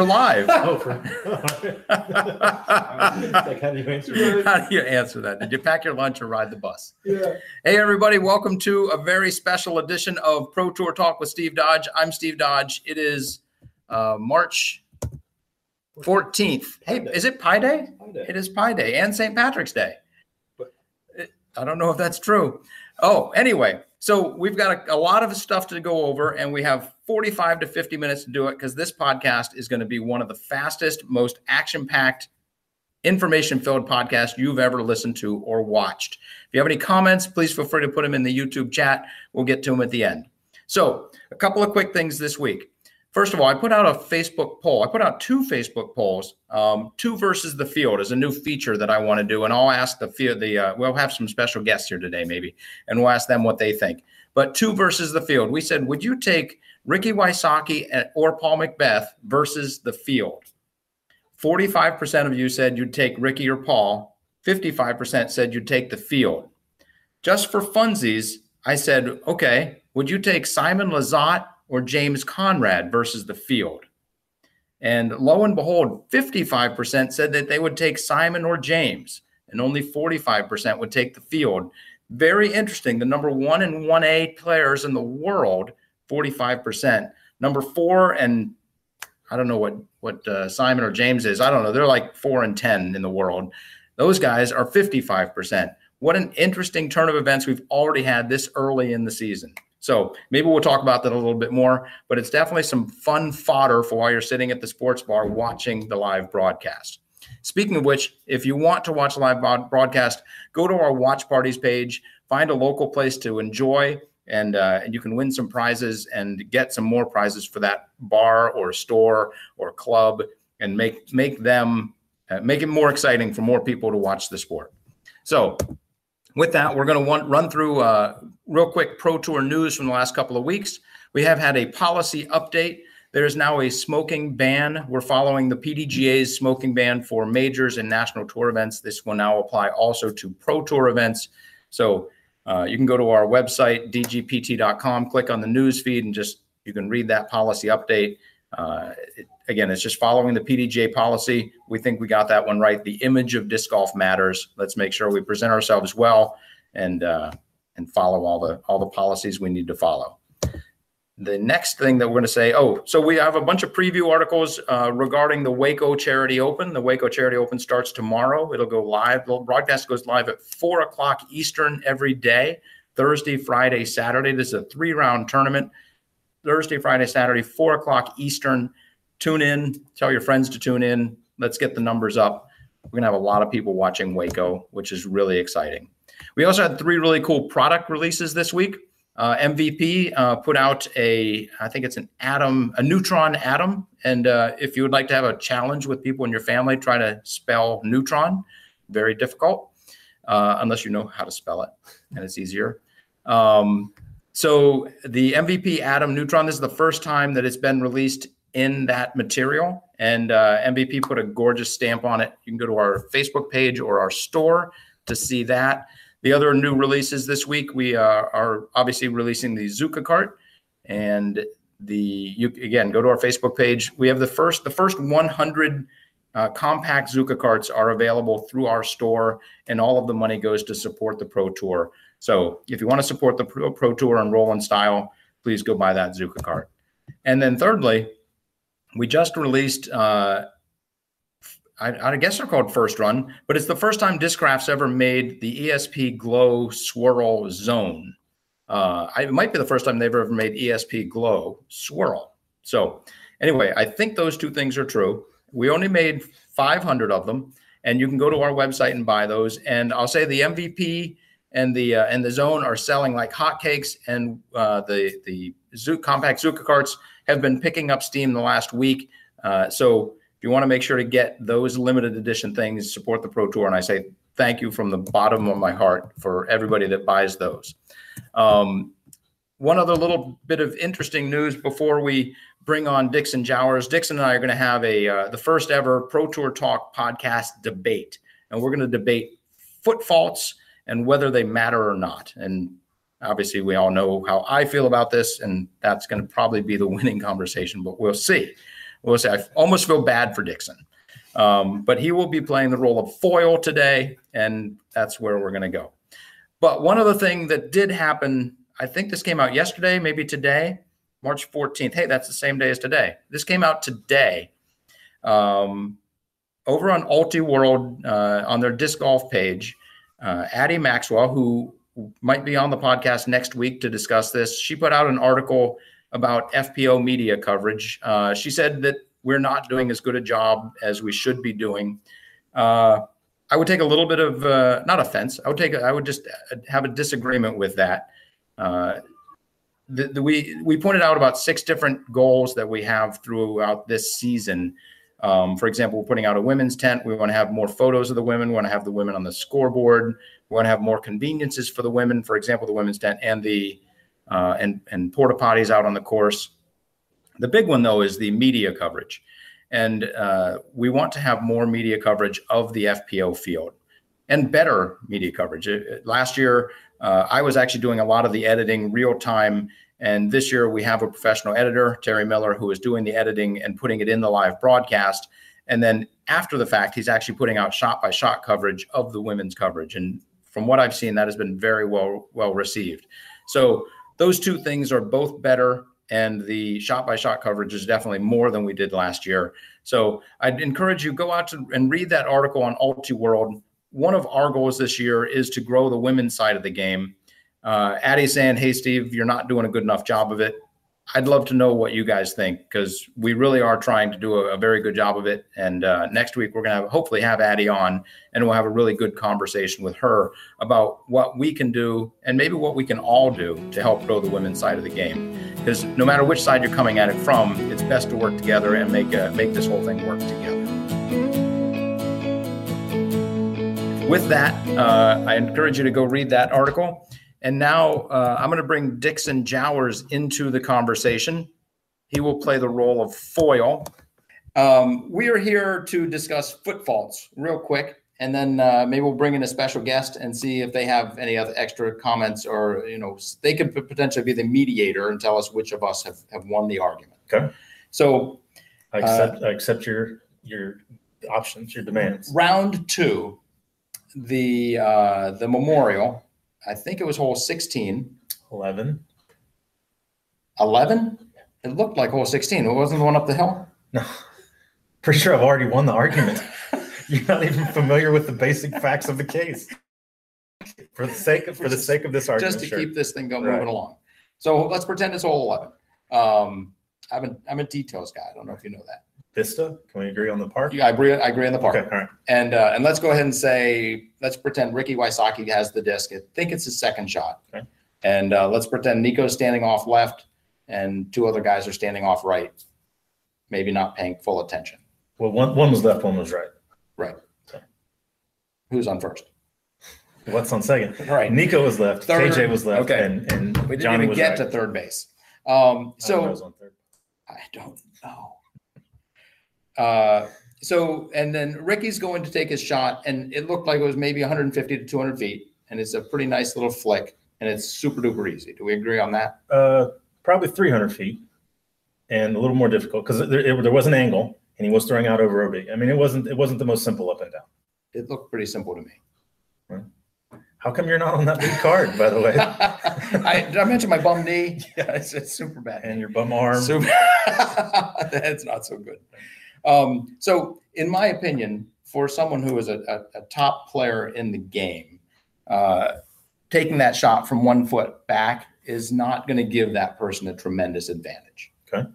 we're live. Oh, for, like, how do you answer that? How do you answer that? Did you pack your lunch or ride the bus? Yeah. Hey, everybody, welcome to a very special edition of Pro Tour Talk with Steve Dodge. I'm Steve Dodge. It is uh, March 14th. Hey, is it Pi Day? It is Pi Day and St. Patrick's Day. But- I don't know if that's true. Oh, anyway, so we've got a, a lot of stuff to go over, and we have 45 to 50 minutes to do it because this podcast is going to be one of the fastest, most action packed, information filled podcasts you've ever listened to or watched. If you have any comments, please feel free to put them in the YouTube chat. We'll get to them at the end. So, a couple of quick things this week. First of all, I put out a Facebook poll. I put out two Facebook polls. Um, two versus the field is a new feature that I want to do, and I'll ask the field. The uh, we'll have some special guests here today, maybe, and we'll ask them what they think. But two versus the field. We said, would you take Ricky Wysocki or Paul McBeth versus the field? Forty-five percent of you said you'd take Ricky or Paul. Fifty-five percent said you'd take the field. Just for funsies, I said, okay, would you take Simon Lizotte or James Conrad versus the field? And lo and behold, 55% said that they would take Simon or James, and only 45% would take the field. Very interesting. The number one and 1A players in the world, 45%. Number four, and I don't know what, what uh, Simon or James is. I don't know. They're like four and 10 in the world. Those guys are 55%. What an interesting turn of events we've already had this early in the season. So maybe we'll talk about that a little bit more, but it's definitely some fun fodder for while you're sitting at the sports bar watching the live broadcast. Speaking of which, if you want to watch a live broadcast, go to our watch parties page, find a local place to enjoy, and, uh, and you can win some prizes and get some more prizes for that bar or store or club, and make make them uh, make it more exciting for more people to watch the sport. So with that, we're going to run through uh, real quick Pro Tour news from the last couple of weeks. We have had a policy update. There is now a smoking ban. We're following the PDGA's smoking ban for majors and national tour events. This will now apply also to Pro Tour events. So uh, you can go to our website, dgpt.com, click on the news feed, and just you can read that policy update. Uh, it, again, it's just following the PDGA policy. We think we got that one right. The image of disc golf matters. Let's make sure we present ourselves well and uh, and follow all the all the policies we need to follow. The next thing that we're going to say, oh, so we have a bunch of preview articles uh, regarding the Waco Charity Open. The Waco Charity Open starts tomorrow. It'll go live. The broadcast goes live at four o'clock Eastern every day, Thursday, Friday, Saturday. This is a three round tournament. Thursday, Friday, Saturday, four o'clock Eastern. Tune in, tell your friends to tune in. Let's get the numbers up. We're going to have a lot of people watching Waco, which is really exciting. We also had three really cool product releases this week. Uh, MVP uh, put out a, I think it's an atom, a neutron atom. And uh, if you would like to have a challenge with people in your family, try to spell neutron. Very difficult, uh, unless you know how to spell it, and it's easier. Um, so the MVP Atom Neutron, this is the first time that it's been released in that material. And uh, MVP put a gorgeous stamp on it. You can go to our Facebook page or our store to see that. The other new releases this week, we uh, are obviously releasing the Zuca cart, and the you again go to our Facebook page. We have the first the first 100 uh, compact Zuca carts are available through our store, and all of the money goes to support the Pro Tour. So if you want to support the Pro, Pro Tour and roll in style, please go buy that Zuca cart. And then thirdly, we just released. Uh, I, I, guess they're called First Run, but it's the first time Discraft's ever made the ESP Glow Swirl Zone. Uh, it might be the first time they've ever made ESP Glow Swirl. So, anyway, I think those two things are true. We only made 500 of them, and you can go to our website and buy those. And I'll say the MVP and the uh, and the Zone are selling like hotcakes, and uh, the the Zoo, compact Zuca carts have been picking up steam the last week. Uh, so if you want to make sure to get those limited edition things, support the Pro Tour. And I say thank you from the bottom of my heart for everybody that buys those. Um, one other little bit of interesting news before we bring on Dixon Jowers. Dixon and I are going to have a uh, the first ever Pro Tour Talk podcast debate, and we're going to debate foot faults and whether they matter or not. And obviously, we all know how I feel about this, and that's going to probably be the winning conversation, but we'll see. We'll say I almost feel bad for Dixon. Um, but he will be playing the role of foil today, and that's where we're going to go. But one other thing that did happen, I think this came out yesterday, maybe today, March 14th. Hey, that's the same day as today. This came out today. Um, over on Ultiworld, uh, on their disc golf page, uh, Addie Maxwell, who might be on the podcast next week to discuss this, she put out an article about FPO media coverage. Uh, she said that we're not doing as good a job as we should be doing. Uh, I would take a little bit of uh, not offense. I would take. I would just have a disagreement with that. Uh, the, the, we we pointed out about six different goals that we have throughout this season. Um, for example, we're putting out a women's tent. We want to have more photos of the women. We want to have the women on the scoreboard. We want to have more conveniences for the women. For example, the women's tent and the uh, and and porta potties out on the course. The big one, though, is the media coverage. And uh, we want to have more media coverage of the FPO field and better media coverage. last year, uh, I was actually doing a lot of the editing real time. And this year, we have a professional editor, Terry Miller, who is doing the editing and putting it in the live broadcast. And then after the fact, he's actually putting out shot by shot coverage of the women's coverage. And from what I've seen, that has been very well well received. So those two things are both better and the shot by shot coverage is definitely more than we did last year. So I'd encourage you go out to, and read that article on Ultiworld. One of our goals this year is to grow the women's side of the game. Uh, Addie saying, "Hey Steve, you're not doing a good enough job of it." I'd love to know what you guys think because we really are trying to do a, a very good job of it. And uh, next week we're going to hopefully have Addie on, and we'll have a really good conversation with her about what we can do and maybe what we can all do to help grow the women's side of the game. Because no matter which side you're coming at it from, it's best to work together and make a, make this whole thing work together. With that, uh, I encourage you to go read that article. And now uh, I'm going to bring Dixon Jowers into the conversation. He will play the role of foil. Um, we are here to discuss foot faults real quick, and then uh, maybe we'll bring in a special guest and see if they have any other extra comments or, you know, they could potentially be the mediator and tell us which of us have, have won the argument. Okay. So I accept, I accept your, your options, your demands. round two, the uh, the memorial I think it was hole 16. 11. 11? It looked like hole 16. It wasn't the one up the hill? No. Pretty sure I've already won the argument. You're not even familiar with the basic facts of the case. For the sake of, for the sake of this argument, Just to sure. keep this thing going, Right. moving along. So let's pretend it's hole 11. Um, I'm a, I'm a details guy. I don't know if you know that. Vista, can we agree on the park? Yeah, I agree, I agree on the park. Okay, all right. And, uh, and let's go ahead and say, let's pretend Ricky Wysocki has the disc. I think it's his second shot. Okay. And, uh, let's pretend Nikko's standing off left and two other guys are standing off right. Maybe not paying full attention. Well, one, one was left, one was right. Right. Who's on first? What's on second? Right. Nikko was left, Third. KJ was left, Okay. and, and We didn't Johnny even get right. to third base. Um, I don't know who so was on third. I don't know. Uh, so, and then Ricky's going to take his shot, and it looked like it was maybe 150 to 200 feet, and it's a pretty nice little flick, and it's super duper easy. Do we agree on that? Uh, probably 300 feet and a little more difficult because there, it- there was an angle and he was throwing out over OB. I mean, it wasn't, it wasn't the most simple up and down. It looked pretty simple to me. How come you're not on that big card, by the way? I, did I mention my bum knee? Yeah, it's, it's super bad. And your bum arm. Super. That's not so good. Um, so, in my opinion, for someone who is a, a, a top player in the game, uh, taking that shot from one foot back is not going to give that person a tremendous advantage. Okay.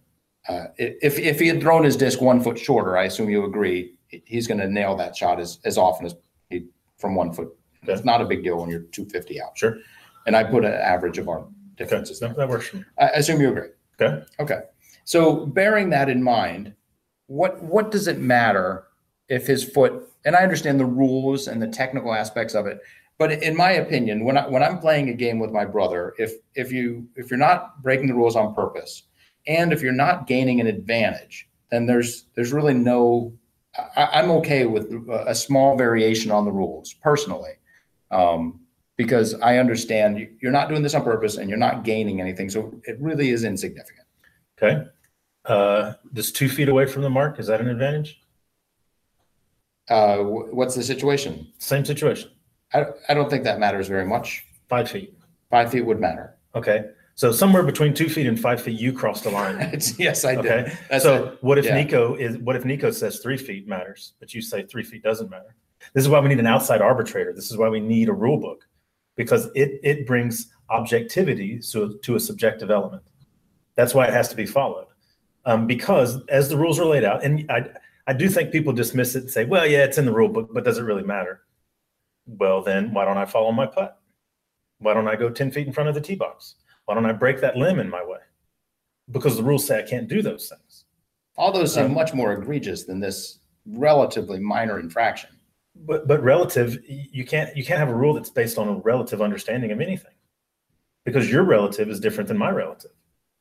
Uh, if, if he had thrown his disc one foot shorter, I assume you agree, he's going to nail that shot as, as often as he from one foot. It's not a big deal when you're 250 out. Sure. And I put an average of our Okay, differences there. that, that works for me. I I assume you agree. Okay. Okay. So bearing that in mind, what what does it matter if his foot and I understand the rules and the technical aspects of it, but in my opinion, when I when I'm playing a game with my brother, if if you if you're not breaking the rules on purpose and if you're not gaining an advantage, then there's there's really no I, I'm okay with a a small variation on the rules personally. Um, because I understand you're not doing this on purpose and you're not gaining anything. So it really is insignificant. Okay. Uh, this two feet away from the mark, is that an advantage? Uh, wh- what's the situation? Same situation, I, I don't think that matters very much. five feet. Five feet would matter. Okay, so somewhere between two feet and five feet, you crossed the line. It's, yes, I did. Okay, That's so it. what if Yeah. Nikko is, what if Nikko says three feet matters, but you say three feet doesn't matter? This is why we need an outside arbitrator. This is why we need a rule book. Because it, it brings objectivity to, to a subjective element. That's why it has to be followed. Um, because as the rules are laid out, and I, I do think people dismiss it and say, well, yeah, it's in the rule book, but does it really matter? Well, then why don't I follow my putt? Why don't I go 10 feet in front of the tee box? Why don't I break that limb in my way? Because the rules say I can't do those things. All those seem Um, much more egregious than this relatively minor infraction. But but relative, you can't you can't have a rule that's based on a relative understanding of anything, because your relative is different than my relative,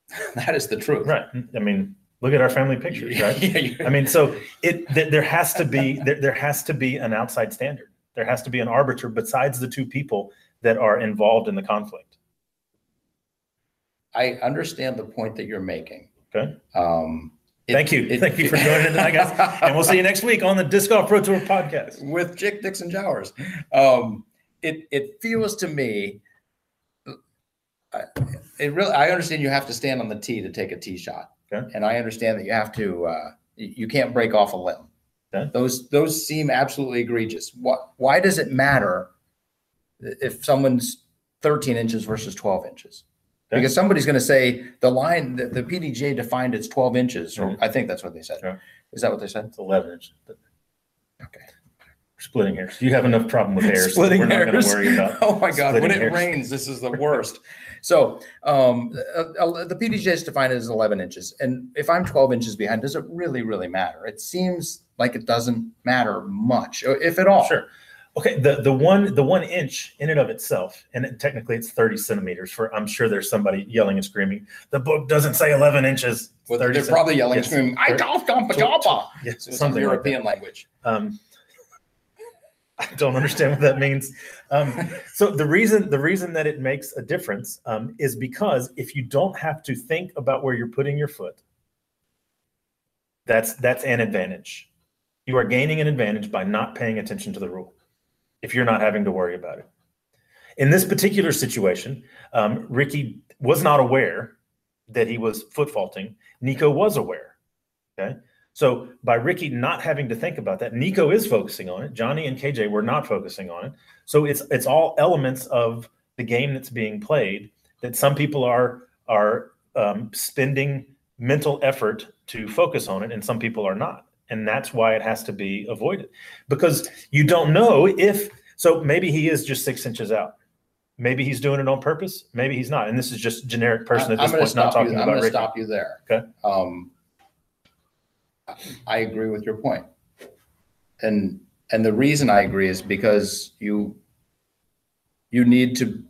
That is the truth. right? I mean, look at our family pictures, right? Yeah, I mean, so it th- there has to be there, there has to be an outside standard. There has to be an arbiter besides the two people that are involved in the conflict. I understand the point that you're making. Okay. Um, it- Thank you, it- thank you for joining tonight, guys, and we'll see you next week on the Disc Golf Pro Tour podcast. with Chick Dixon Jowers. Um, it it feels to me, I- it really. I understand you have to stand on the tee to take a tee shot, Okay. and I understand that you have to. Uh, you you can't break off a limb. Okay. Those those seem absolutely egregious. What? Why does it matter if someone's 13 inches versus 12 inches? Okay. Because somebody's going to say the line the, the PDJ defined it's 12 inches, or Mhm. I think that's what they said. Sure. Is that what they said? It's eleven inches. Okay. Splitting hairs. You have enough problem with hairs. so we're not going to worry about. Oh my God, when splitting it hairs. rains, this is the worst. So um, uh, uh, the PDJ is defined as 11 inches. And if I'm 12 inches behind, does it really, really matter? It seems like it doesn't matter much, uh, if at all. Sure. Okay. The the one the one inch in and of itself, and technically it's thirty centimeters. For I'm sure there's somebody yelling and screaming. The book doesn't say eleven inches. Well, they're probably yelling and screaming, I golf dump a tw- jobba. Yeah, So it's something some like. European language. Um, I don't understand what that means. Um, so the reason the reason that it makes a difference um, is because if you don't have to think about where you're putting your foot, that's that's an advantage. You are gaining an advantage by not paying attention to the rule. If you're not having to worry about it. In this particular situation, um, Ricky was not aware that he was foot faulting. Nikko was aware. Okay. So by Ricky not having to think about that, Nikko is focusing on it. Johnny and KJ were not focusing on it. So it's it's all elements of the game that's being played that some people are are um, spending mental effort to focus on it, and some people are not, and that's why it has to be avoided because you don't know if. So maybe he is just six inches out. Maybe he's doing it on purpose. Maybe he's not. And this is just generic person at I'm this to point, not stop you. talking I'm about going to Ricky. stop you there. Okay. Um, I agree with your point. And, and the reason I agree is because you, you need to,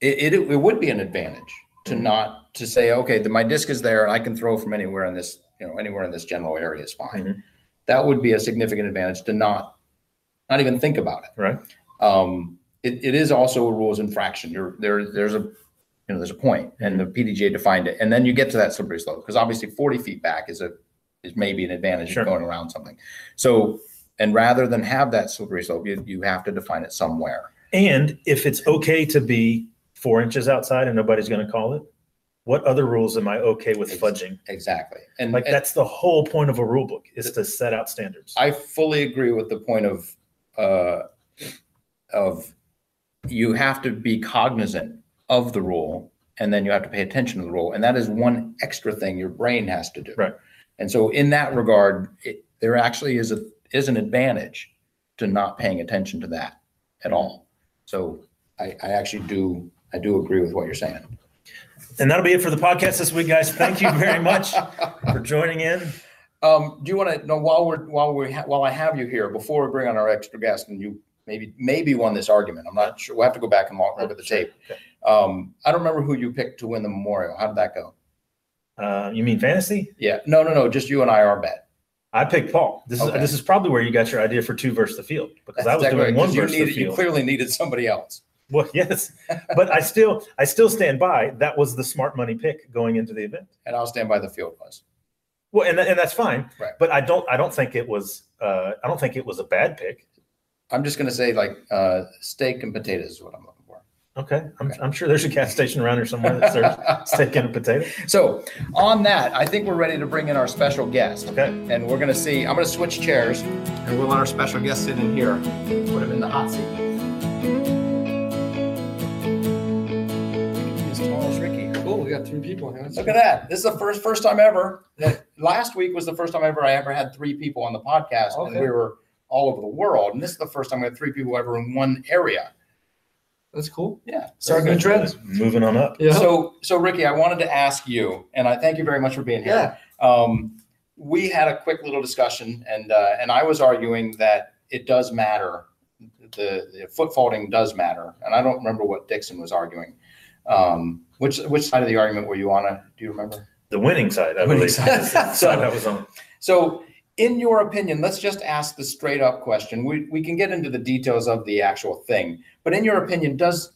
it, it, it would be an advantage to Mhm. not, to say, okay, the, my disc is there and I can throw from anywhere in this, you know, anywhere in this general area is fine. Mhm. That would be a significant advantage to not, not even think about it. Right. Um, it, it is also a rules infraction. You're there, there's a, you know, there's a point and the PDGA defined it. And then you get to that slippery slope because obviously 40 feet back is a, is maybe an advantage Sure. of going around something. So, and rather than have that slippery slope, you, you have to define it somewhere. And if it's okay to be four inches outside and nobody's going to call it, what other rules am I okay with fudging? Exactly. And, Like and that's the whole point of a rule book is to set out standards. I fully agree with the point of, uh, of you have to be cognizant of the rule and then you have to pay attention to the rule. And that is one extra thing your brain has to do. Right. And so in that regard, it, there actually is a, is an advantage to not paying attention to that at all. So I, I actually do, I do agree with what you're saying. And that'll be it for the podcast this week, guys. Thank you very much for joining in. Um, do you want to know while we're while we ha- while I have you here before we bring on our extra guest and you maybe maybe won this argument? I'm not sure. We'll have to go back and look, look at the tape. Um, I don't remember who you picked to win the memorial. How did that go? Uh, you mean fantasy? Yeah, no, no, no. Just you and I are bet. I picked Paul. This is this is probably where you got your idea for two versus the field because That's I was exactly doing right, one 'cause you versus the needed, you field. clearly needed somebody else. Well, yes, but I still I still stand by that was the smart money pick going into the event. And I'll stand by the field was. Well, and, and that's fine. Right. But I don't I don't think it was uh, I don't think it was a bad pick. I'm just going to say like uh, steak and potatoes is what I'm looking. Okay. I'm, Okay. I'm sure there's a gas station around here somewhere that serves steak and a potato. So on that, I think we're ready to bring in our special guest. Okay. And we're going to see, I'm going to switch chairs and we'll let our special guest sit in here. Put him in the hot seat. As tall as Ricky. Cool, we got three people here. Look at that. This is the first first time ever. That last week was the first time ever I ever had three people on the podcast, and we were all over the world. And this is the first time we had three people ever in one area. That's cool. Yeah. Starting a trend. Moving on up. Yeah. So, so Ricky, I wanted to ask you, and I thank you very much for being here. Um, we had a quick little discussion, and uh, and I was arguing that it does matter. The, the foot faulting does matter, and I don't remember what Dixon was arguing. Um, which which side of the argument were you on? uh, Do you remember? The winning side, I Winning believe. side. side I was on. So, in your opinion, let's just ask the straight up question. We, we can get into the details of the actual thing, but in your opinion, does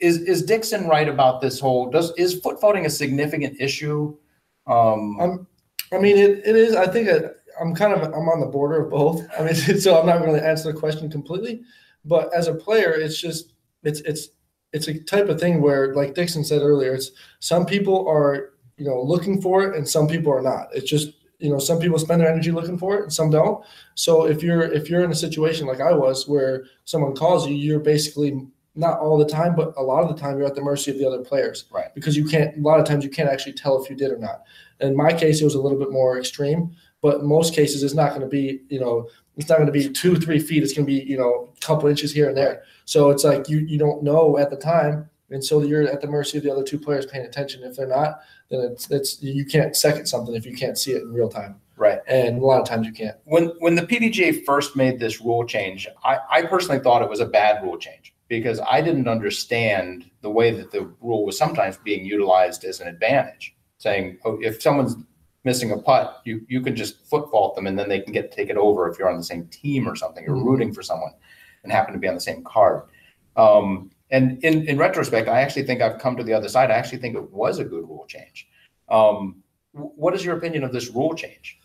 is is Dixon right about this whole? Does is foot faulting a significant issue? Um, I'm, I mean, it, it is, I think I, I'm kind of, I'm on the border of both. I mean, so I'm not going to answer the question completely, but as a player, it's just, it's, it's, it's a type of thing where, like Dixon said earlier, it's some people are, you know, looking for it and some people are not. It's just, you know, some people spend their energy looking for it and some don't. So if you're, if you're in a situation like I was, where someone calls you, you're basically not all the time, but a lot of the time you're at the mercy of the other players. Right. Because you can't, a lot of times you can't actually tell if you did or not. In my case, it was a little bit more extreme, but most cases, it's not going to be, you know, it's not going to be two, three feet. It's going to be, you know, a couple inches here and there. So it's like you you don't know at the time, and so you're at the mercy of the other two players paying attention. If they're not, then it's it's you can't second something if you can't see it in real time, right. and a lot of times you can't. When when the PDGA first made this rule change, I, I personally thought it was a bad rule change because I didn't understand the way that the rule was sometimes being utilized as an advantage, saying, oh, if someone's missing a putt, you you can just foot fault them and then they can get take it over if you're on the same team or something. You're Mhm. rooting for someone and happen to be on the same card. Um, and in, in retrospect, I actually think I've come to the other side. I actually think it was a good rule change. Um, what is your opinion of this rule change?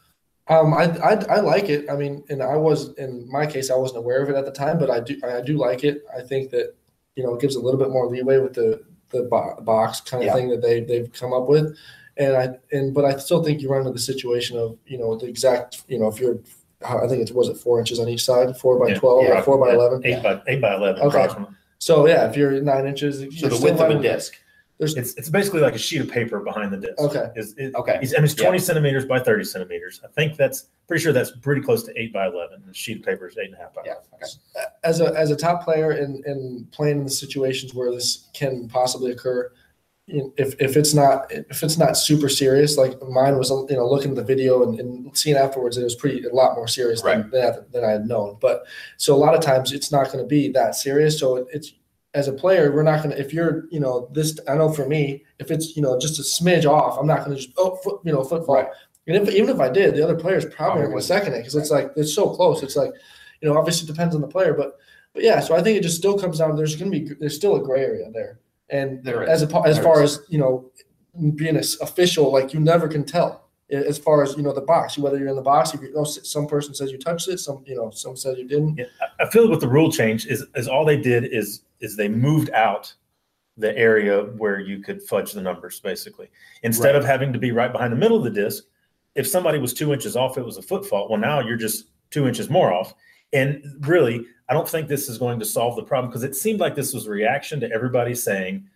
Um, I, I I like it. I mean, and I was in my case, I wasn't aware of it at the time, but I do I do like it. I think that you know it gives a little bit more leeway with the the bo- box kind of Yeah. thing that they they've come up with, and I and but I still think you run into the situation of you know the exact you know if you're I think it was it four inches on each side, four by Yeah. twelve Yeah. or four by Yeah. eleven. Eight by eight by eleven Okay. approximately. So yeah, if you're nine inches, So the width of a disc. There's It's it's basically like a sheet of paper behind the disc. Okay. Is it, Okay. It's, I mean, it's Yeah. 20 centimeters by 30 centimeters. I think that's pretty sure that's pretty close to eight by 11. The sheet of paper is eight and a half by Yeah. 11. Okay. as a as a top player in in playing in the situations where this can possibly occur, you know, if if it's not if it's not super serious, like mine was, you know, looking at the video and, and seeing afterwards, it was pretty a lot more serious than, than than I had known. But so a lot of times it's not going to be that serious. So it, it's as a player, we're not going to if you're you know this. I know for me, if it's you know just a smidge off, I'm not going to just oh foot, you know footfall. Right. And if, even if I did, the other players Probably probably aren't going wouldn't. to second it because it's like it's so close. It's like, you know, obviously it depends on the player, but but yeah. So I think it just still comes down. There's going to be there's still a gray area there, and There as a, as far as you know, being an official, like you never can tell as far as you know the box. Whether you're in the box, if you oh, know some person says you touched it, some you know some says you didn't. Yeah, I feel with the rule change is is all they did is is they moved out the area where you could fudge the numbers basically. Instead of having to be right behind the middle of the disc, if somebody was two inches off, it was a foot fault. Well, now you're just two inches more off. And really, I don't think this is going to solve the problem because it seemed like this was a reaction to everybody saying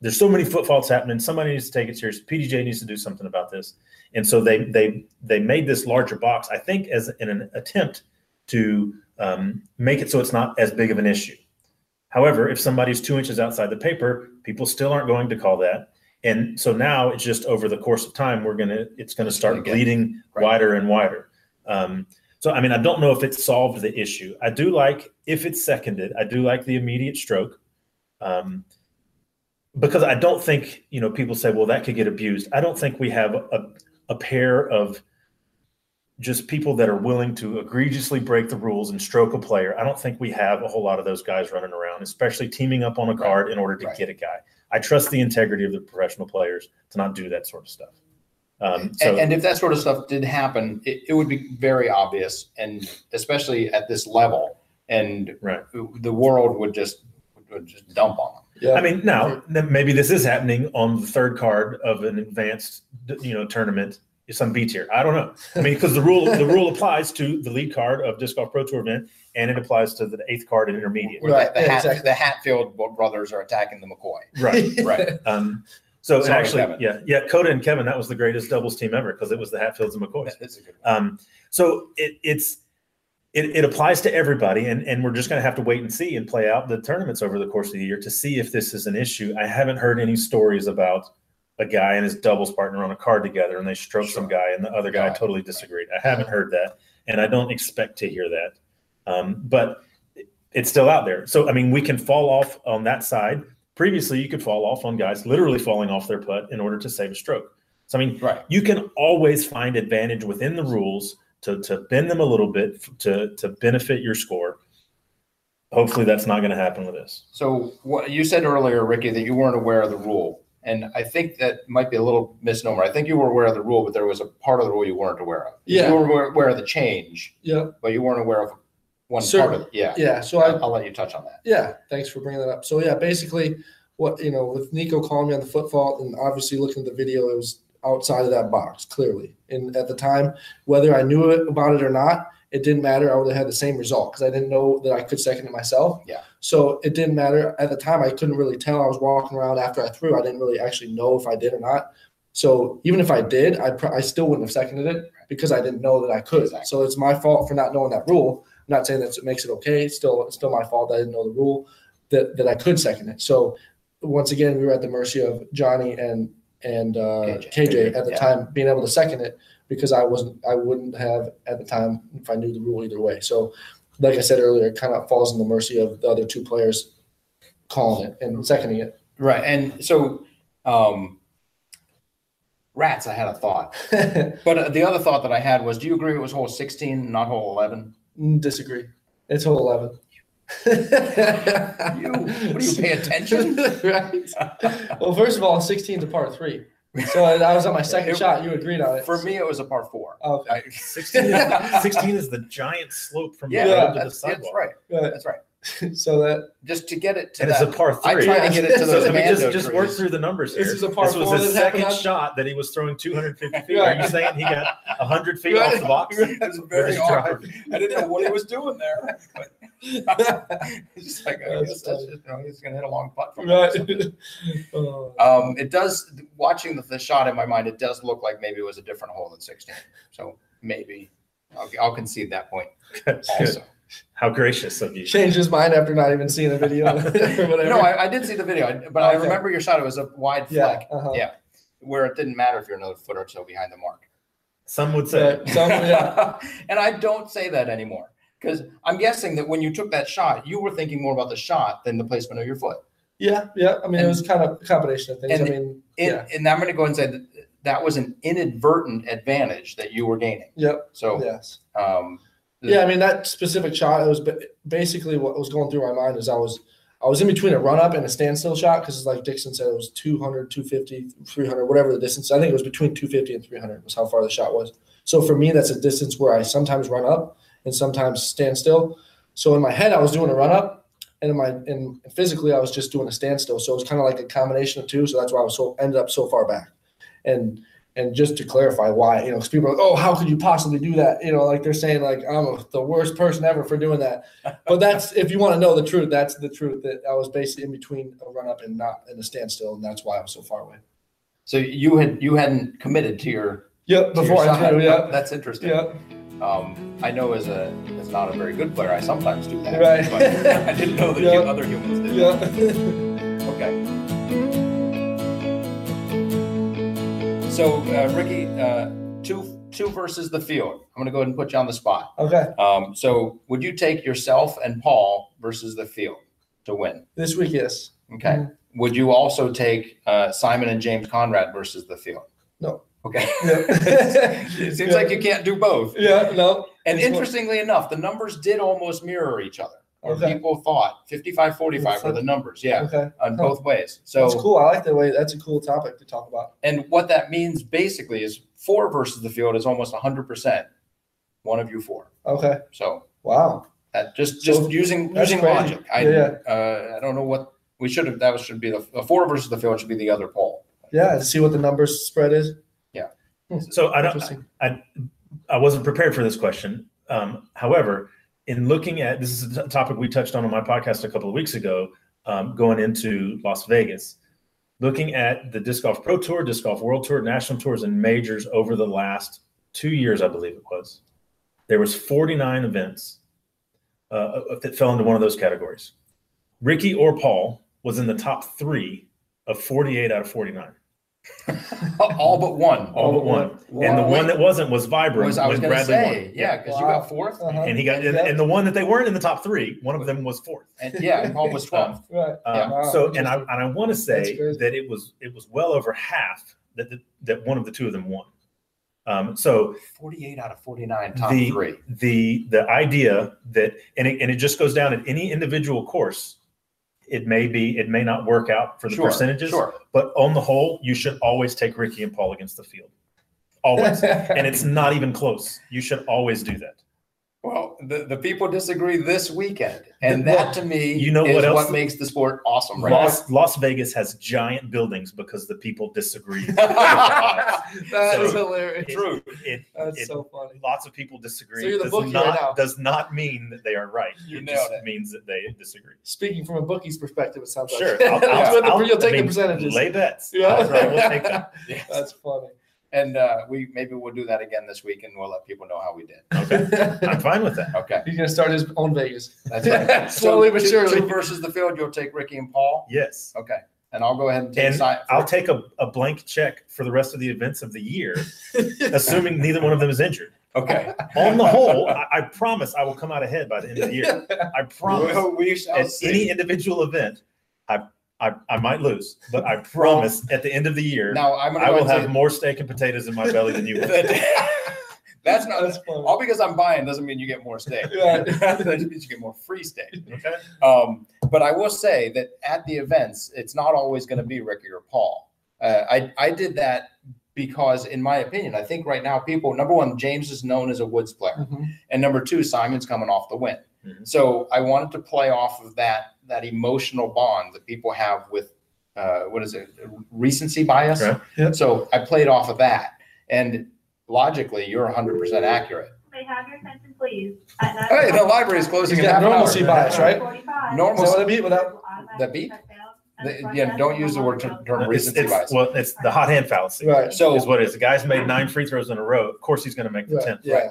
there's so many foot faults happening. Somebody needs to take it serious. PDJ needs to do something about this. And so they they they made this larger box, I think, as in an attempt to um, make it so it's not as big of an issue. However, if somebody's two inches outside the paper, people still aren't going to call that. And so now it's just over the course of time, we're gonna it's gonna start Again. bleeding Right. wider and wider. Um, so I mean, I don't know if it solved the issue. I do like if it's seconded. I do like the immediate stroke. Um, because I don't think you know people say, well, that could get abused. I don't think we have a, a pair of just people that are willing to egregiously break the rules and stroke a player. I don't think we have a whole lot of those guys running around, especially teaming up on a card in order to Right. get a guy. I trust the integrity of the professional players to not do that sort of stuff. Um, so And, and if that sort of stuff did happen, it, it would be very obvious, and especially at this level, and Right. the world would just would just dump on them. Yeah. I mean, now maybe this is happening on the third card of an advanced, you know, tournament, some B tier. I don't know. I mean, because the rule the rule applies to the lead card of disc golf pro tour event, and it applies to the eighth card in intermediate. Right, the, the, yeah, Hat, exactly. the Hatfield brothers are attacking the McCoy. Right. Right. Um, so and Sorry, actually, Kevin. yeah, yeah, Coda and Kevin, that was the greatest doubles team ever because it was the Hatfields and McCoys. That's a good one. Um, so it, it's it, it applies to everybody, and, and we're just going to have to wait and see and play out the tournaments over the course of the year to see if this is an issue. I haven't heard any stories about a guy and his doubles partner on a card together, and they stroke some guy, and the other guy Right. totally disagreed. I haven't heard that, and I don't expect to hear that. Um, but it's still out there. So I mean, we can fall off on that side. Previously, you could fall off on guys literally falling off their putt in order to save a stroke. So I mean, Right. you can always find advantage within the rules to, to bend them a little bit f- to, to benefit your score. Hopefully that's not going to happen with this. So what you said earlier, Ricky, that you weren't aware of the rule. And I think that might be a little misnomer. I think you were aware of the rule, but there was a part of the rule you weren't aware of. Yeah. You were aware- aware of the change, yeah. but you weren't aware of one part of it. Yeah. Yeah. So I, I'll let you touch on that. Yeah, thanks for bringing that up. So yeah, basically, what you know, with Nikko calling me on the foot fault, and obviously looking at the video, it was outside of that box clearly. And at the time, whether I knew it about it or not, it didn't matter. I would have had the same result because I didn't know that I could second it myself. Yeah. So it didn't matter at the time. I couldn't really tell. I was walking around after I threw. I didn't really actually know if I did or not. So even if I did, I pr- I still wouldn't have seconded it because I didn't know that I could. Exactly. So it's my fault for not knowing that rule. I'm not saying that it makes it okay. It's still it's still my fault I didn't know the rule that that I could second it. So once again, we were at the mercy of Johnny and and uh, KJ. KJ, at the Yeah. time being able to second it because I wasn't I wouldn't have at the time if I knew the rule either way. So like I said earlier, it kind of falls in the mercy of the other two players calling it and seconding it. Right. And so, um, rats, I had a thought. But uh, the other thought that I had was do you agree it was hole 16, not hole 11? Mm, disagree. It's hole eleven. You- what do you pay attention? right. Well, first of all, 16 is a part three. So I was on my second It- shot. You agreed on it. For me, it was a par four. Oh, okay. I- 16 is, 16 is the giant slope from yeah, the road to the that's, that's right. Right. That's right. So that Just to get it to And it's a par three. I three. tried to get it to those So, I mean, just, just work through the numbers here. This is a par this was four his that happened second on- shot that he was throwing 250 feet. Are you saying he got 100 feet off the box? It was With very his awkward. driver? I didn't know what he was doing there. But it's just like, I That's guess that's just, you know, he's going to hit a long putt from there or something. right. Oh. Um, it does, watching the, the shot in my mind, it does look like maybe it was a different hole than 16. So maybe I'll, I'll concede that point also. How gracious of you. Changed his mind after not even seeing the video or whatever. No, I, I did see the video, I- but I Okay. remember your shot. It was a wide yeah. flag Uh-huh. Yeah. where it didn't matter if you're another foot or so behind the mark. Some would say. Right. Some, yeah. and I don't say that anymore because I'm guessing that when you took that shot, you were thinking more about the shot than the placement of your foot. Yeah. Yeah. I mean, it And- was kind of a combination of things. and I mean, And, yeah. and I'm going to go and say that that was an inadvertent advantage that you were gaining. Yep. So, Yes. um, Yeah, I mean that specific shot. It was basically what was going through my mind is I was I was in between a run up and a standstill shot because like Dixon said it was 200, 250, 300, whatever the distance. I think it was between 250 and 300 was how far the shot was. So for me, that's a distance where I sometimes run up and sometimes stand still. So in my head, I was doing a run up, and in my and physically, I was just doing a standstill. So it was kind of like a combination of two. So that's why I was so ended up so far back. And and just to clarify why, you know, because people are like, oh, how could you possibly do that? You know, like they're saying like I'm the worst person ever for doing that. But that's if you want to know the truth, that's the truth. That I was basically in between a run up and not in a standstill, and that's why I was so far away. so you had you hadn't committed to your Yep. to Before your I threw. Yep. That's interesting. Yep. Um, I know as a as not a very good player, I sometimes do that. Right. But I didn't know that Yeah. you, other humans did. Yep. Okay. So uh, Ricky, uh, two two versus the field. I'm going to go ahead and put you on the spot. okay. Um, so would you take yourself and Paul versus the field to win? This week, yes. Okay. Mhm. Would you also take uh, Simon and James Conrad versus the field? No. Okay. It seems Yeah. like you can't do both. Yeah. No. And It's interestingly enough, the numbers did almost mirror each other. Or Okay. people thought 55 45 were the numbers. Yeah, Okay. on Huh. both ways. So, That's cool. I like the way. That's a cool topic to talk about. and what that means basically is four versus the field is almost 100% one of you four. Okay. So, Wow. that just So just using using crazy. logic. I Yeah, uh, I don't know what we should have. That was, should be the, the four versus the field should be the other poll. Yeah. To see what the numbers spread is. Yeah so I don't. Interesting. I wasn't prepared for this question. Um, however, in looking at this is a topic we touched on on my podcast a couple of weeks ago, um, going into Las Vegas, looking at the disc golf pro tour, disc golf world tour, national tours, and majors over the last two years, I believe it was. There was 49 events uh, that fell into one of those categories. Ricky or Paul was in the top three of 48 out of 49, All but one. all but one. And the one that wasn't was Vibram was I was going to say, won. yeah, because you got fourth, Uh-huh. and he got and, and the one that they weren't in the top three, one of them was fourth. and yeah, and Paul was twelfth. Right. Um, Wow, so and I and I want to say that it was it was well over half that that, that one of the two of them won. Um, so 48 out of 49 top The- three. the the idea that and it, and it just goes down at any individual course. It may be it may not work out for the Sure, percentages, Sure. but on the whole, you should always take Ricky and Paul against the field, always, and it's not even close. You should always do that. Well, the, the people disagree this weekend. And Well, that to me you know is what else- what makes the sport awesome right now. Las, Las Vegas has giant buildings because the people disagree. that is So- hilarious. True. It, That's it- so funny. lots of people disagree. So you're the does bookie not right now. does not mean that they are right. You it just it. means that they disagree. Speaking from a bookie's perspective, it sounds like. Sure, I'll, I'll- I'll- you'll take I the percentages. Lay bets. Yeah. I'll- I will take that. Yes. That's funny. And uh, we maybe we'll do that again this week and we'll let people know how we did. Okay, I'm fine with that. Okay. He's gonna start his own Vegas. That's right. Slowly So but two- surely. two versus the field, you'll take Ricky and Paul. Yes, Okay. And I'll go ahead and take and side. I'll take a, a blank check for the rest of the events of the year, assuming neither one of them is injured. Okay. On the whole, I, I promise I will come out ahead by the end of the year. I promise. Well, we shall at see. any individual event, I, I I might lose, but I promise at the end of the year, now I'm gonna I will have and more steak and potatoes in my belly than you will. That's not That's funny. all because I'm buying doesn't mean you get more steak. Yeah. that just means you get more free steak. Okay. Um, but I will say that at the events, it's not always going to be Ricky or Paul. Uh, I I did that because, in my opinion, I think right now people number one, James is known as a woods player, Mhm. and number two, Simon's coming off the win. Mhm. So I wanted to play off of that that emotional bond that people have with uh, what is it, recency bias. Right. Yep. So I played off of that, and logically, you're 100 percent accurate. May have your attention, please. At nine Hey, the library is closing He's in got half an hour. normalcy bias, right? 45, Normal- Is that what I? Without The beep? shut The- yeah, don't use the word longer term It's, recency it's, bias. well, it's the hot hand fallacy. right. So Is what it is. The guy's made nine free throws in a row. Of course, he's going to make the Right. tenth. Yeah.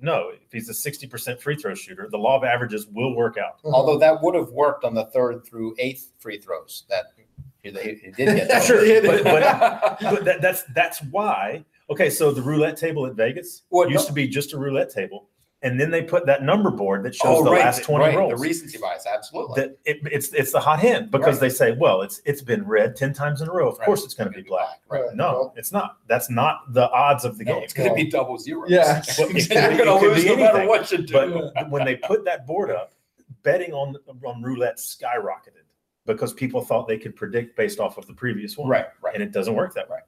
No, if he's a sixty percent free throw shooter, the law of averages will work out. Mm-hmm. Although that would have worked on the third through eighth free throws that he, he did get. those. Sure, he did. But- But that, that's that's why. Okay, so the roulette table at Vegas Well, used no- to be just a roulette table, and then they put that number board that shows oh, the right, last twenty right, rolls. The recency bias, absolutely. that it, it's it's the hot hand because Right. they say, well, it's it's been red ten times in a row. Of Right. course, it's going to be black. Right. Right. No, it's not. That's not the odds of the No, game. it's going to be double zeros. Yeah. Well, it could You're going to lose be no matter what you do. But when they put that board up, betting on on roulette skyrocketed because people thought they could predict based off of the previous one. right, right. And it doesn't work that way.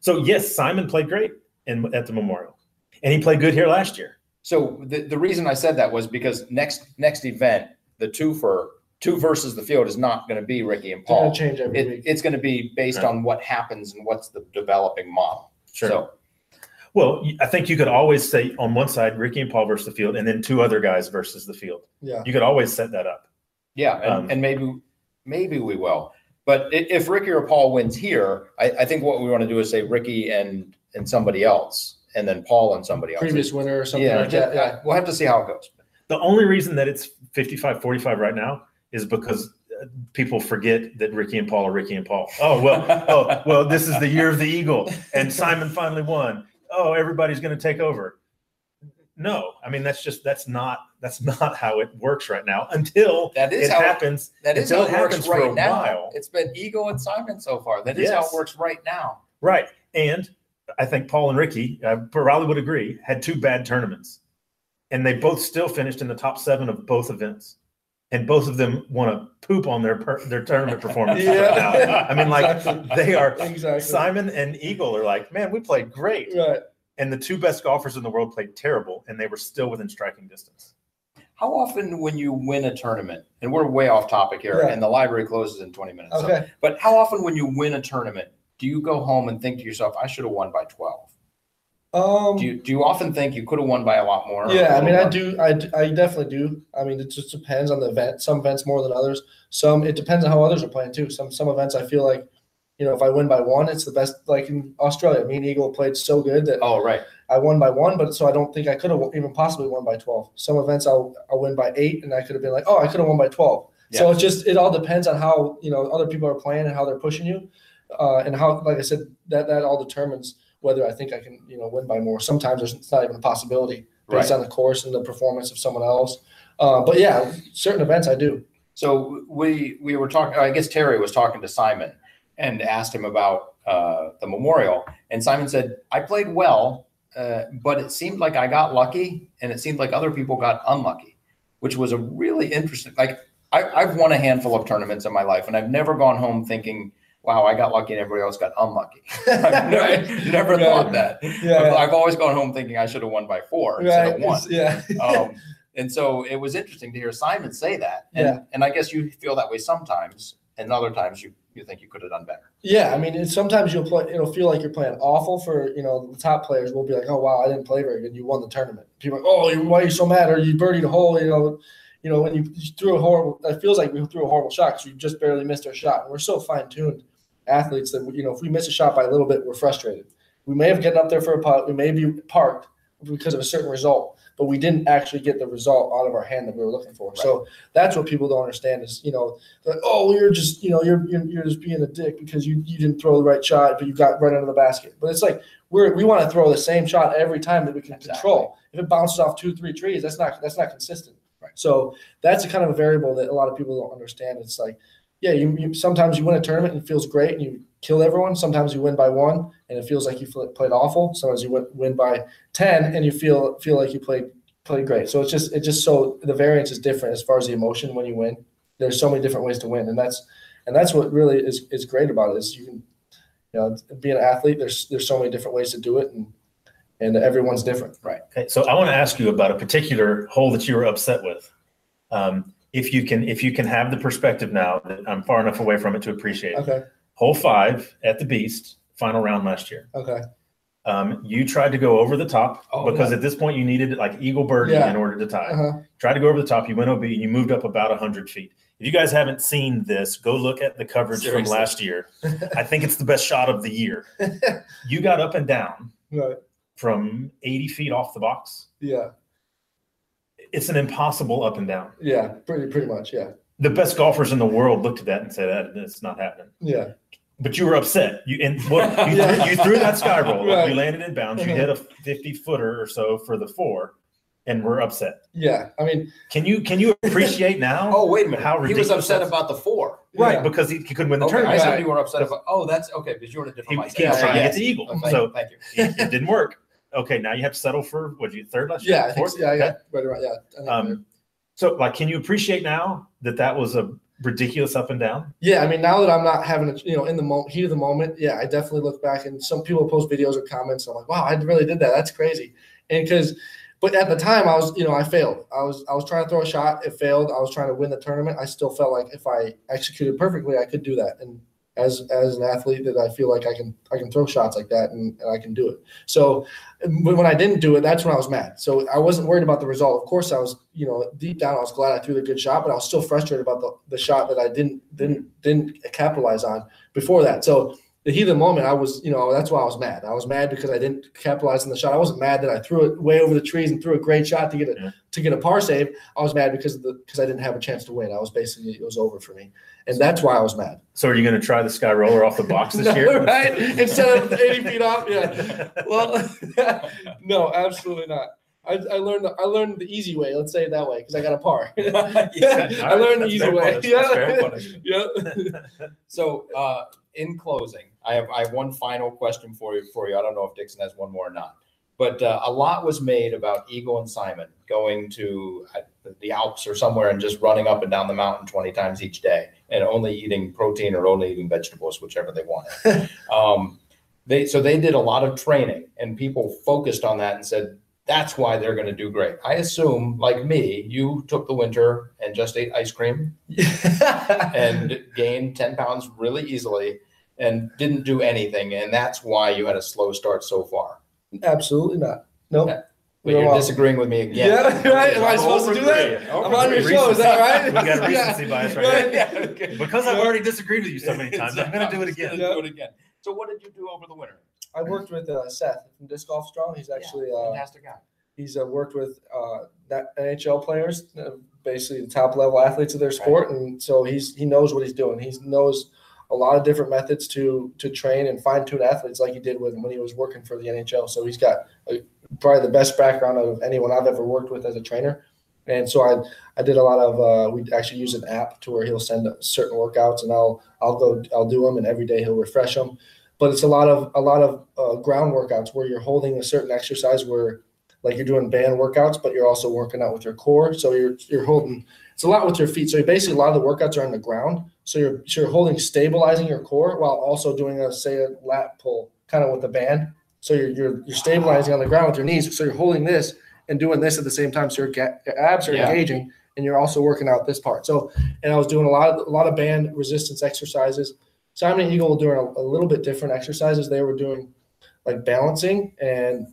So yes, Simon played great in at the Memorial, and he played good here last year. So the, the reason I said that was because next next event, the two for two versus the field is not going to be Ricky and It's gonna Paul. change every It, week. it's going to be based Right. on what happens and what's the developing model. So Well, I think you could always say on one side Ricky and Paul versus the field, and then two other guys versus the field. Yeah. You could always set that up. yeah, and, Um, and maybe maybe we will. But if Ricky or Paul wins here, I, I think what we want to do is say Ricky and and somebody else, and then Paul and somebody else. Previous winner or something yeah, like that. Yeah. we'll have to see how it goes. The only reason that it's 55 45 right now is because uh, people forget that Ricky and Paul are Ricky and Paul. Oh, well, oh, well, this is the year of the Eagle, and Simon finally won. Oh, everybody's going to take over. No, I mean that's just that's not that's not how it works right now until That is it how happens. that is until how it it works happens right now. while. It's been Eagle and Simon so far. That is how it works right now. Right. And I think Paul and Ricky, uh, Riley would agree, had two bad tournaments. And they both still finished in the top seven of both events. and both of them want to poop on their per, their tournament performance. Yeah. I mean, like Exactly. they are. Exactly. Simon and Eagle are like, man, we played great, Right. and the two best golfers in the world played terrible, and they were still within striking distance. How often when you win a tournament, and we're way off topic here, Right. and the library closes in 20 minutes. so- Okay. but how often when you win a tournament, do you go home and think to yourself, I should have won by 12? Um, Do you, do you often think you could have won by a lot more? yeah, I mean, I little do, I definitely do. I mean, it just depends on the event. Some events more than others. Some it depends on how others are playing too. Some some events I feel like, you know, if I win by one, it's the best. Like in Australia, me and Eagle played so good that? Oh, right. I won by one, but so I don't think I could have even possibly won by twelve. Some events I'll I'll win by eight, and I could have been like, oh, I could have won by twelve. Yeah. So it just it all depends on how you know other people are playing and how they're pushing you, uh, and how like I said that that all determines whether I think I can you know win by more. Sometimes there's it's not even a possibility based Right. on the course and the performance of someone else. Uh, but yeah, certain events I do. So we we were talking. I guess Terry was talking to Simon and asked him about uh, the memorial, and Simon said, "I played well, uh, but it seemed like I got lucky, and it seemed like other people got unlucky, which was a really interesting. Like I, I've won a handful of tournaments in my life, and I've never gone home thinking." Wow, I got lucky and everybody else got unlucky. I've never, Right. never Right. thought that. Yeah, I've always gone home thinking I should have won by four yeah. instead of one Yeah. um, and so it was interesting to hear Simon say that. And, Yeah. and I guess you feel that way sometimes, and other times you, you think you could have done better. Yeah, I mean, sometimes you'll play. It'll feel like you're playing awful for you know the top players. will be like, oh wow, I didn't play very good. You won the tournament. People are like, oh, why are you so mad? Or you birdied a hole. You know, you know when you, you threw a horrible. It feels like we threw a horrible shot because we just barely missed our shot. And we're so fine tuned athletes that you know if we miss a shot by a little bit, we're frustrated. We may have gotten up there for a putt. We may be parked because of a certain result, but we didn't actually get the result out of our hand that we were looking for. So that's what people don't understand is you know like, oh, you're just, you know, you're, you're you're just being a dick because you you didn't throw the right shot, but you got right under the basket. But it's like we're we want to throw the same shot every time that we can Exactly. control. If it bounces off two, three trees, that's not that's not consistent. Right. So that's a kind of a variable that a lot of people don't understand. It's like, yeah, you, you sometimes you win a tournament and it feels great and you kill everyone. Sometimes you win by one and it feels like you played awful. Sometimes you win, win by ten and you feel feel like you played played great. So it's just it's just so the variance is different as far as the emotion when you win there's so many different ways to win and that's and that's what really is is great about it is you can you know be an athlete there's there's so many different ways to do it and and everyone's different right? Okay, so I want to ask you about a particular hole that you were upset with. Um, if you can, if you can have the perspective now that I'm far enough away from it to appreciate it. okay Hole five at the Beast, final round last year. okay Um, you tried to go over the top Oh, because yeah. at this point you needed like eagle birdie Yeah. in order to tie. uh-huh. Tried to go over the top. You went OB and you moved up about hundred feet. If you guys haven't seen this, go look at the coverage Seriously. from last year. I think it's the best shot of the year. You got up and down right from 80 feet off the box. yeah It's an impossible up and down. yeah pretty pretty much yeah The best golfers in the world looked at that and said that it's not happening. yeah But you were upset. You and what you, Yeah. threw, you threw that sky roll. Right. You landed in bounds. You hit a 50 footer or so for the four, and we're upset. yeah i mean Can you can you appreciate now? Oh, wait a minute. How ridiculous he was upset about the four. right yeah. because he, he couldn't win the Okay, I tournament. said Right. you were upset about. Oh, that's okay because you're in a He, different he was mindset. trying to get the eagle, thank, so thank you. it, it didn't work. Okay, now you have to settle for what you third last year. yeah think, yeah Okay. yeah right right yeah Um, so like, can you appreciate now that that was a ridiculous up and down? Yeah, I mean, now that I'm not having a, you know, in the mo- heat of the moment, yeah, I definitely look back and some people post videos or comments. And I'm like, wow, I really did that. That's crazy. And because, but at the time, I was, you know, I failed. I was, I was trying to throw a shot. It failed. I was trying to win the tournament. I still felt like if I executed perfectly, I could do that. And as as an athlete, that I feel like I can I can throw shots like that and, and I can do it. So when I didn't do it, that's when I was mad. So I wasn't worried about the result. Of course, I was, you know, deep down, I was glad I threw the good shot, but I was still frustrated about the, the shot that I didn't didn't didn't capitalize on before that. So the heat of the moment, I was, you know, that's why I was mad. I was mad because I didn't capitalize on the shot. I wasn't mad that I threw it way over the trees and threw a great shot to get a Yeah. To get a par save. I was mad because of the because I didn't have a chance to win. I was basically it was over for me, and that's why I was mad. So are you going to try the sky roller off the box this No, year? right? Instead of eighty feet off, yeah. Well, no, absolutely not. I, I learned the, I learned the easy way. Let's say it that way because I got a par. Yeah. I learned the easy way. Yeah, yeah. So, uh, in closing, I have I have one final question for you. For you, I don't know if Dixon has one more or not. But uh, a lot was made about Eagle and Simon going to uh, the Alps or somewhere and just running up and down the mountain 20 times each day and only eating protein or only eating vegetables, whichever they wanted. um, they so they did a lot of training and people focused on that and said that's why they're going to do great. I assume, like me, you took the winter and just ate ice cream and gained 10 pounds really easily and didn't do anything. And that's why you had a slow start so far. Absolutely not. Nope. Yeah. But You're you're disagreeing with me again. Yeah, right. Am I supposed to do that? I'm on your show. Is that right? We got recency bias right Right. Yeah, okay. Because I've already disagreed with you so many times, I'm going to do it again. Do it again. So what did you do over the winter? I worked with uh, Seth from Disc Golf Strong. He's actually uh, Fantastic guy. he's uh, worked with uh, that NHL players, uh, basically the top level athletes of their sport, and so he's he knows what he's doing. He knows a lot of different methods to to train and fine tune athletes, like he did with when he was working for the NHL. So he's got uh, probably the best background of anyone I've ever worked with as a trainer. And so I I did a lot of uh, we actually use an app to where he'll send certain workouts and I'll I'll go I'll do them and every day he'll refresh them. But it's a lot of a lot of uh, ground workouts where you're holding a certain exercise where like you're doing band workouts, but you're also working out with your core. So you're you're holding it's a lot with your feet. So basically a lot of the workouts are on the ground. So you're so you're holding stabilizing your core while also doing a say a lat pull kind of with the band. So you're you're you're stabilizing on the ground with your knees. So you're holding this and doing this at the same time. So your, ga- your abs are Yeah. engaging and you're also working out this part. So and I was doing a lot of a lot of band resistance exercises. Simon and Eagle were doing a, a little bit different exercises. They were doing like balancing and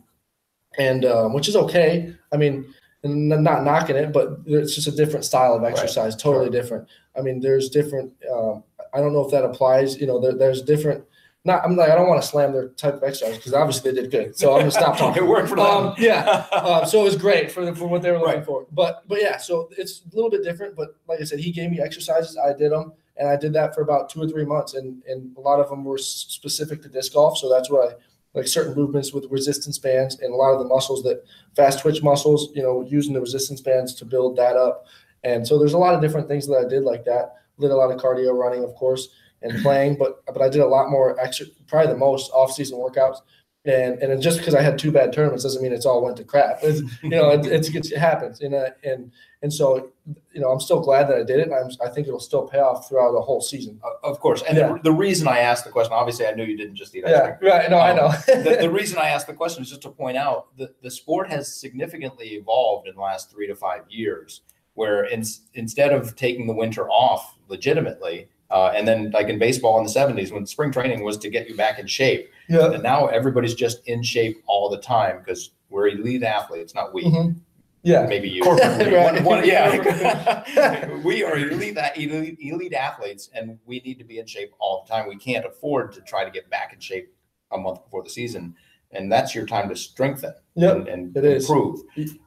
and um, which is okay. I mean, and not knocking it, but it's just a different style of exercise, totally different. I mean, there's different. Um, I don't know if that applies. You know, there, there's different. Not, I'm like, I don't want to slam their type of exercise because obviously they did good. So I'm gonna stop talking. it worked for them. Um, yeah. Uh, so it was great for the, for what they were looking Right. for. But but yeah, so it's a little bit different. But like I said, he gave me exercises. I did them, and I did that for about two or three months, and and a lot of them were specific to disc golf. So that's what I like certain movements with resistance bands and a lot of the muscles that fast twitch muscles. You know, using the resistance bands to build that up. And so there's a lot of different things that I did like that. Did a lot of cardio running, of course, and playing, but but I did a lot more extra, probably the most off season workouts. And and just because I had two bad tournaments doesn't mean it's all went to crap. It's, you know, it, it's, it happens. And uh, and and so you know, I'm still glad that I did it. I'm, I think it'll still pay off throughout the whole season. Of course. And Yeah. the, the reason I asked the question, obviously, I knew you didn't just eat ice Yeah, cream. right. No, I know. the, the reason I asked the question is just to point out that the sport has significantly evolved in the last three to five years, where in, instead of taking the winter off legitimately, uh, and then like in baseball in the 70s when spring training was to get you back in shape, yeah. and now everybody's just in shape all the time because we're elite athletes, not we. Mhm. Yeah. Maybe you. Corporate we. One- one- yeah. we are elite, elite, elite athletes, and we need to be in shape all the time. We can't afford to try to get back in shape a month before the season, and that's your time to strengthen Yep. and, and improve.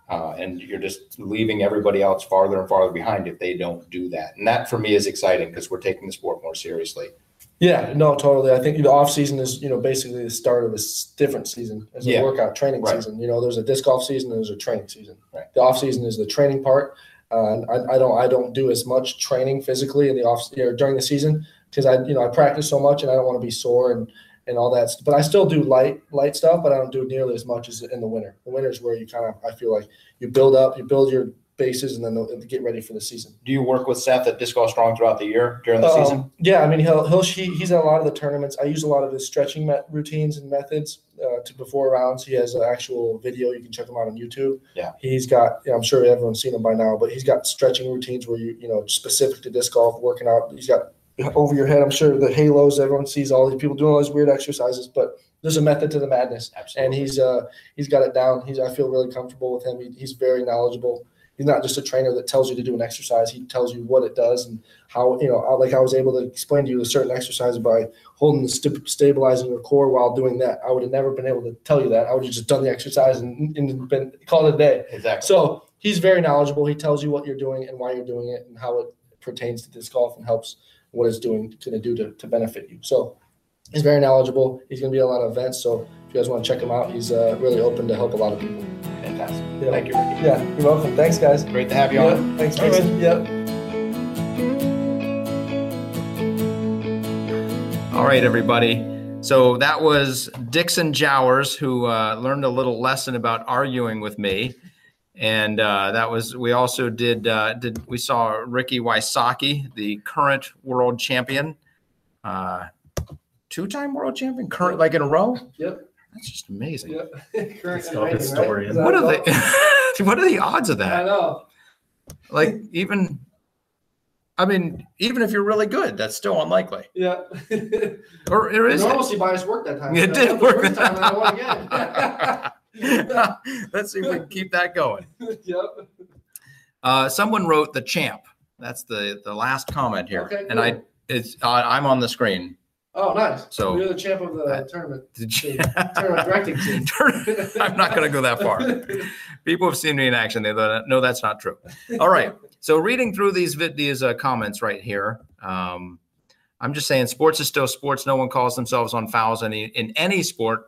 Uh, and you're just leaving everybody else farther and farther behind if they don't do that. And that for me is exciting because we're taking the sport more seriously. Yeah, no, totally. I think the off season is, you know, basically the start of a different season as a Yeah. workout training Right. season. You know, there's a disc golf season and there's a training season. Right. The off season is the training part. Uh, I, I don't I don't do as much training physically in the off or during the season because I you know I practice so much and I don't want to be sore and and all that. But I still do light light stuff, but I don't do nearly as much as in the winter. The winter is where you kind of I feel like you build up, you build your bases, and then they'll- get ready for the season. Do you work with Seth at Disc Golf Strong throughout the year during the Um, season? Yeah, I mean he'll he'll he, he's at a lot of the tournaments. I use a lot of his stretching met, routines and methods uh, to before rounds. He has an actual video. You can check him out on YouTube. Yeah. he's got. Know, I'm sure everyone's seen him by now, but he's got stretching routines where you you know specific to disc golf, working out. He's got over your head. I'm sure the halos. Everyone sees all these people doing all these weird exercises, but there's a method to the madness Absolutely. and he's uh he's got it down. He's I feel really comfortable with him. He, he's very knowledgeable. He's not just a trainer that tells you to do an exercise. He tells you what it does and how you know. I- Like I was able to explain to you a certain exercise by holding the st- stabilizing your core while doing that. I would have never been able to tell you that. I would have just done the exercise and, and been called it a day. exactly. So he's very knowledgeable. He tells you what you're doing and why you're doing it and how it pertains to disc golf and helps what it's doing going to do to, to benefit you. So he's very knowledgeable. He's going to be at a lot of events. So if you guys want to check him out, he's uh, really open to help a lot of people. Fantastic. Yeah. Thank you, Ricky. Yeah, you're welcome. Thanks, guys. Great to have you on. Yeah, thanks, All right. Mason. Yep. All right, everybody. So that was Dixon Jowers who uh, learned a little lesson about arguing with me, and uh, that was we also did uh, did we saw Ricky Wysocki, the current world champion, uh, two-time world champion, current like in a row. Yep. That's just amazing. Yep. Current It's and all reigning, historian. Is What are all? they? what are the odds of that? I that? know. Like even, I mean, even if you're really good, that's still unlikely. Yeah. Or, or is it? Normalcy bias worked that time. It did won the work. First time and I won again. Let's see if we can keep that going. yep. Uh, someone wrote the champ. That's the the last comment here, Okay, and I it's uh, I'm on the screen. Oh, nice. So- you're the champ of the Uh, tournament. Did you- Tournament directing team. I'm not going to go that far. People have seen me in action. They know that's not true. All right. So reading through these these uh, comments right here, um, I'm just saying sports is still sports. No one calls themselves on fouls any in any sport.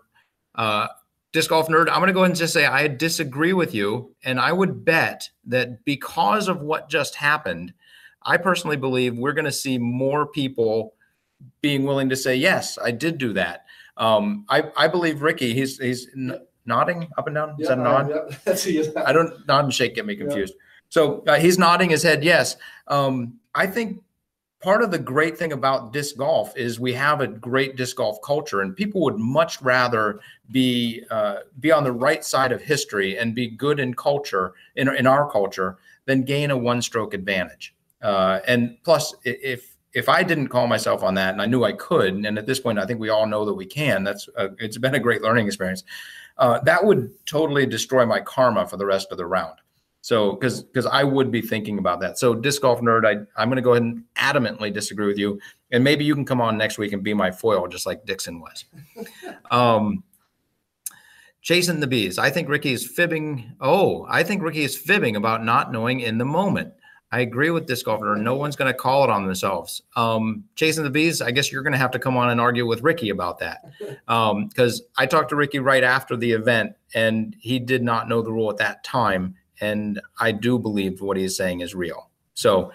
Uh, disc golf nerd. I'm going to go ahead and just say I disagree with you, and I would bet that because of what just happened, I personally believe we're going to see more people being willing to say yes, I did do that. Um, I I believe Ricky. He's he's nodding up and down. Is that a nod? That's he. I don't nod and shake get me confused. So uh, he's nodding his head yes. Um, I think part of the great thing about disc golf is we have a great disc golf culture, and people would much rather be uh, be on the right side of history and be good in culture in in our culture than gain a one stroke advantage. Uh, and plus, if if I didn't call myself on that, and I knew I could, and at this point, I think we all know that we can. That's a, it's been a great learning experience. Uh, that would totally destroy my karma for the rest of the round. So, because because I would be thinking about that. So, disc golf nerd, I I'm going to go ahead and adamantly disagree with you, and maybe you can come on next week and be my foil, just like Dixon was. um, chasing the bees. I think Ricky is fibbing. Oh, I think Ricky is fibbing about not knowing in the moment. I agree with this golf nerd. No one's going to call it on themselves. Um, chasing the bees. I guess you're going to have to come on and argue with Ricky about that because I talked to Ricky right after the event, and he did not know the rule at that time. And I do believe what he's saying is real. So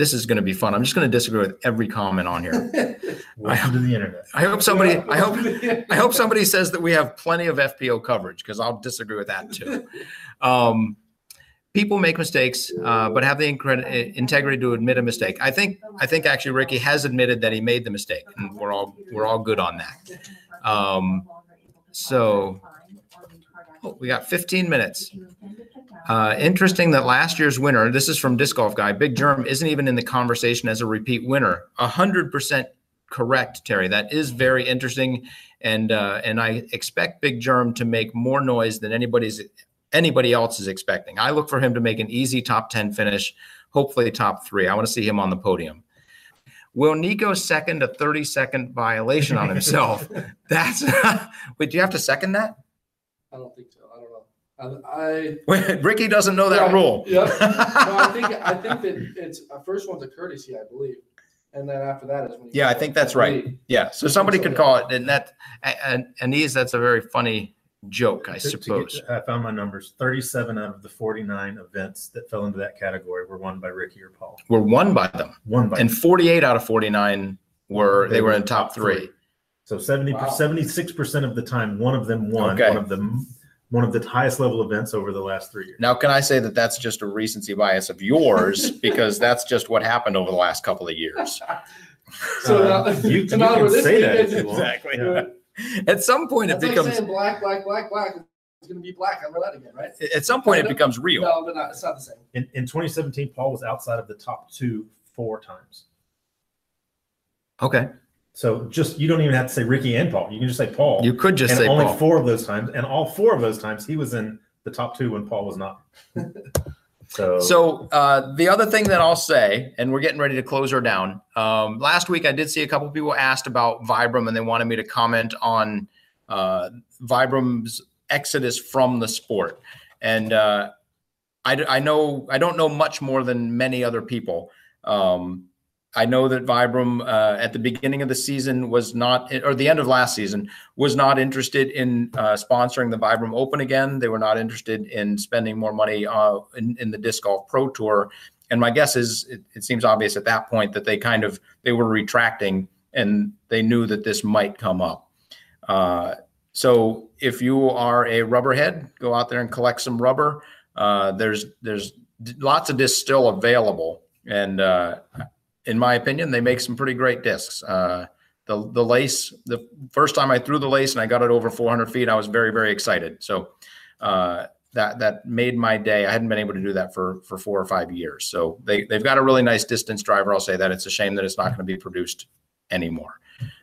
this is going to be fun. I'm just going to disagree with every comment on here. Welcome to the internet. I hope somebody. I hope. I hope somebody says that we have plenty of FPO coverage because I'll disagree with that too. Um, people make mistakes, uh, but have the incred- integrity to admit a mistake. I think. I think actually Ricky has admitted that he made the mistake, and we're all we're all good on that. Um, so oh, we got 15 minutes. Uh, interesting that last year's winner. This is from Disc Golf Guy. Big Jerm isn't even in the conversation as a repeat winner. Hundred percent correct, Terry. That is very interesting, and uh, and I expect Big Jerm to make more noise than anybody's anybody else is expecting. I look for him to make an easy top ten finish, hopefully top three. I want to see him on the podium. Will Nikko second a 30 second violation on himself? That's wait, do you have to second that? I don't think so. I don't know. I, I Wait, Ricky doesn't know that Yeah, rule. yeah. no, I think I think that it's uh, first one's a courtesy, I believe, and then after that is when. you Yeah, I think that's right. lead. Yeah, so somebody So, could yeah. call it, and that, and and these that's a very funny joke, I To- to get- suppose. I found my numbers. 37 out of the 49 events that fell into that category were won by Ricky or Paul. Were won by them, Won by and 48 out of 49 were they were in top three. So 70 Wow. 76% of the time, one of them won Okay. one of them one of the highest level events over the last three years. Now, can I say that that's just a recency bias of yours because that's just what happened over the last couple of years? So Uh, now, you, you so can with say that if you want. Exactly. Yeah. At some point, it That's like becomes saying black, black, black, black. It's going to be black. I'm that again, right? at some point it becomes real. No, but not. It's not the same. In, in 2017, Paul was outside of the top two four times. Okay, So just you don't even have to say Ricky and Paul. You can just say Paul. you could just and say only Paul. four of those times, and all four of those times he was in the top two when Paul was not. so So uh, the other thing that I'll say, and we're getting ready to close her down. Um, last week, I did see a couple people asked about Vibram, and they wanted me to comment on uh, Vibram's exodus from the sport. And uh, I, I know I don't know much more than many other people. Um, I know that Vibram uh, at the beginning of the season was not, or the end of last season, was not interested in uh, sponsoring the Vibram Open again. They were not interested in spending more money uh, in, in the disc golf pro tour. And my guess is, it, it seems obvious at that point that they kind of they were retracting and they knew that this might come up. Uh, so if you are a rubberhead, go out there and collect some rubber. Uh, there's there's lots of discs still available, and uh, in my opinion, they make some pretty great discs. Uh, the the lace, the first time I threw the lace and I got it over 400 feet, I was very very excited. So uh, that that made my day. I hadn't been able to do that for for four or five years. So they they've got a really nice distance driver. I'll say that it's a shame that it's not going to be produced anymore.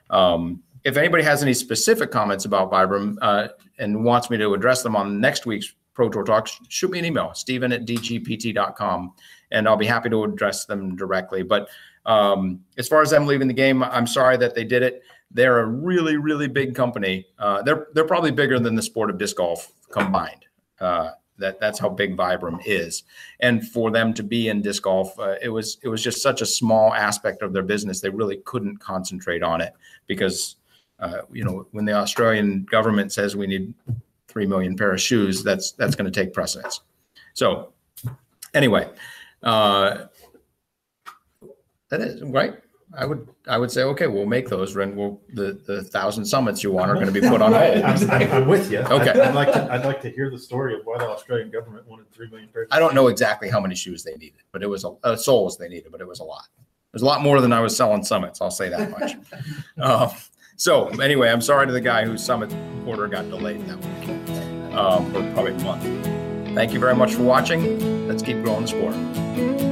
Um, if anybody has any specific comments about Vibram uh, and wants me to address them on next week's Pro Tour Talk, shoot me an email, Stephen at dgpt.com, and I'll be happy to address them directly. But um, as far as them leaving the game, I'm sorry that they did it. They're a really, really big company. Uh, they're they're probably bigger than the sport of disc golf combined. Uh, that that's how big Vibram is, and for them to be in disc golf, uh, it was it was just such a small aspect of their business. They really couldn't concentrate on it because, uh, you know, when the Australian government says we need three million pair of shoes, that's that's going to take precedence. So, anyway, uh, that is right. I would I would say okay, we'll make those. And we'll the the thousand summits you want are going to be put on hold. I'm, I'm, with you. Okay. I'd, I'd like to. I'd like to hear the story of why the Australian government wanted three million pairs. I don't know exactly how many shoes they needed, but it was a uh, soles they needed, but it was a lot. There's a lot more than I was selling summits. I'll say that much. uh, so anyway, I'm sorry to the guy whose summit order got delayed that week, um, for probably a month. Thank you very much for watching. Let's keep growing the sport.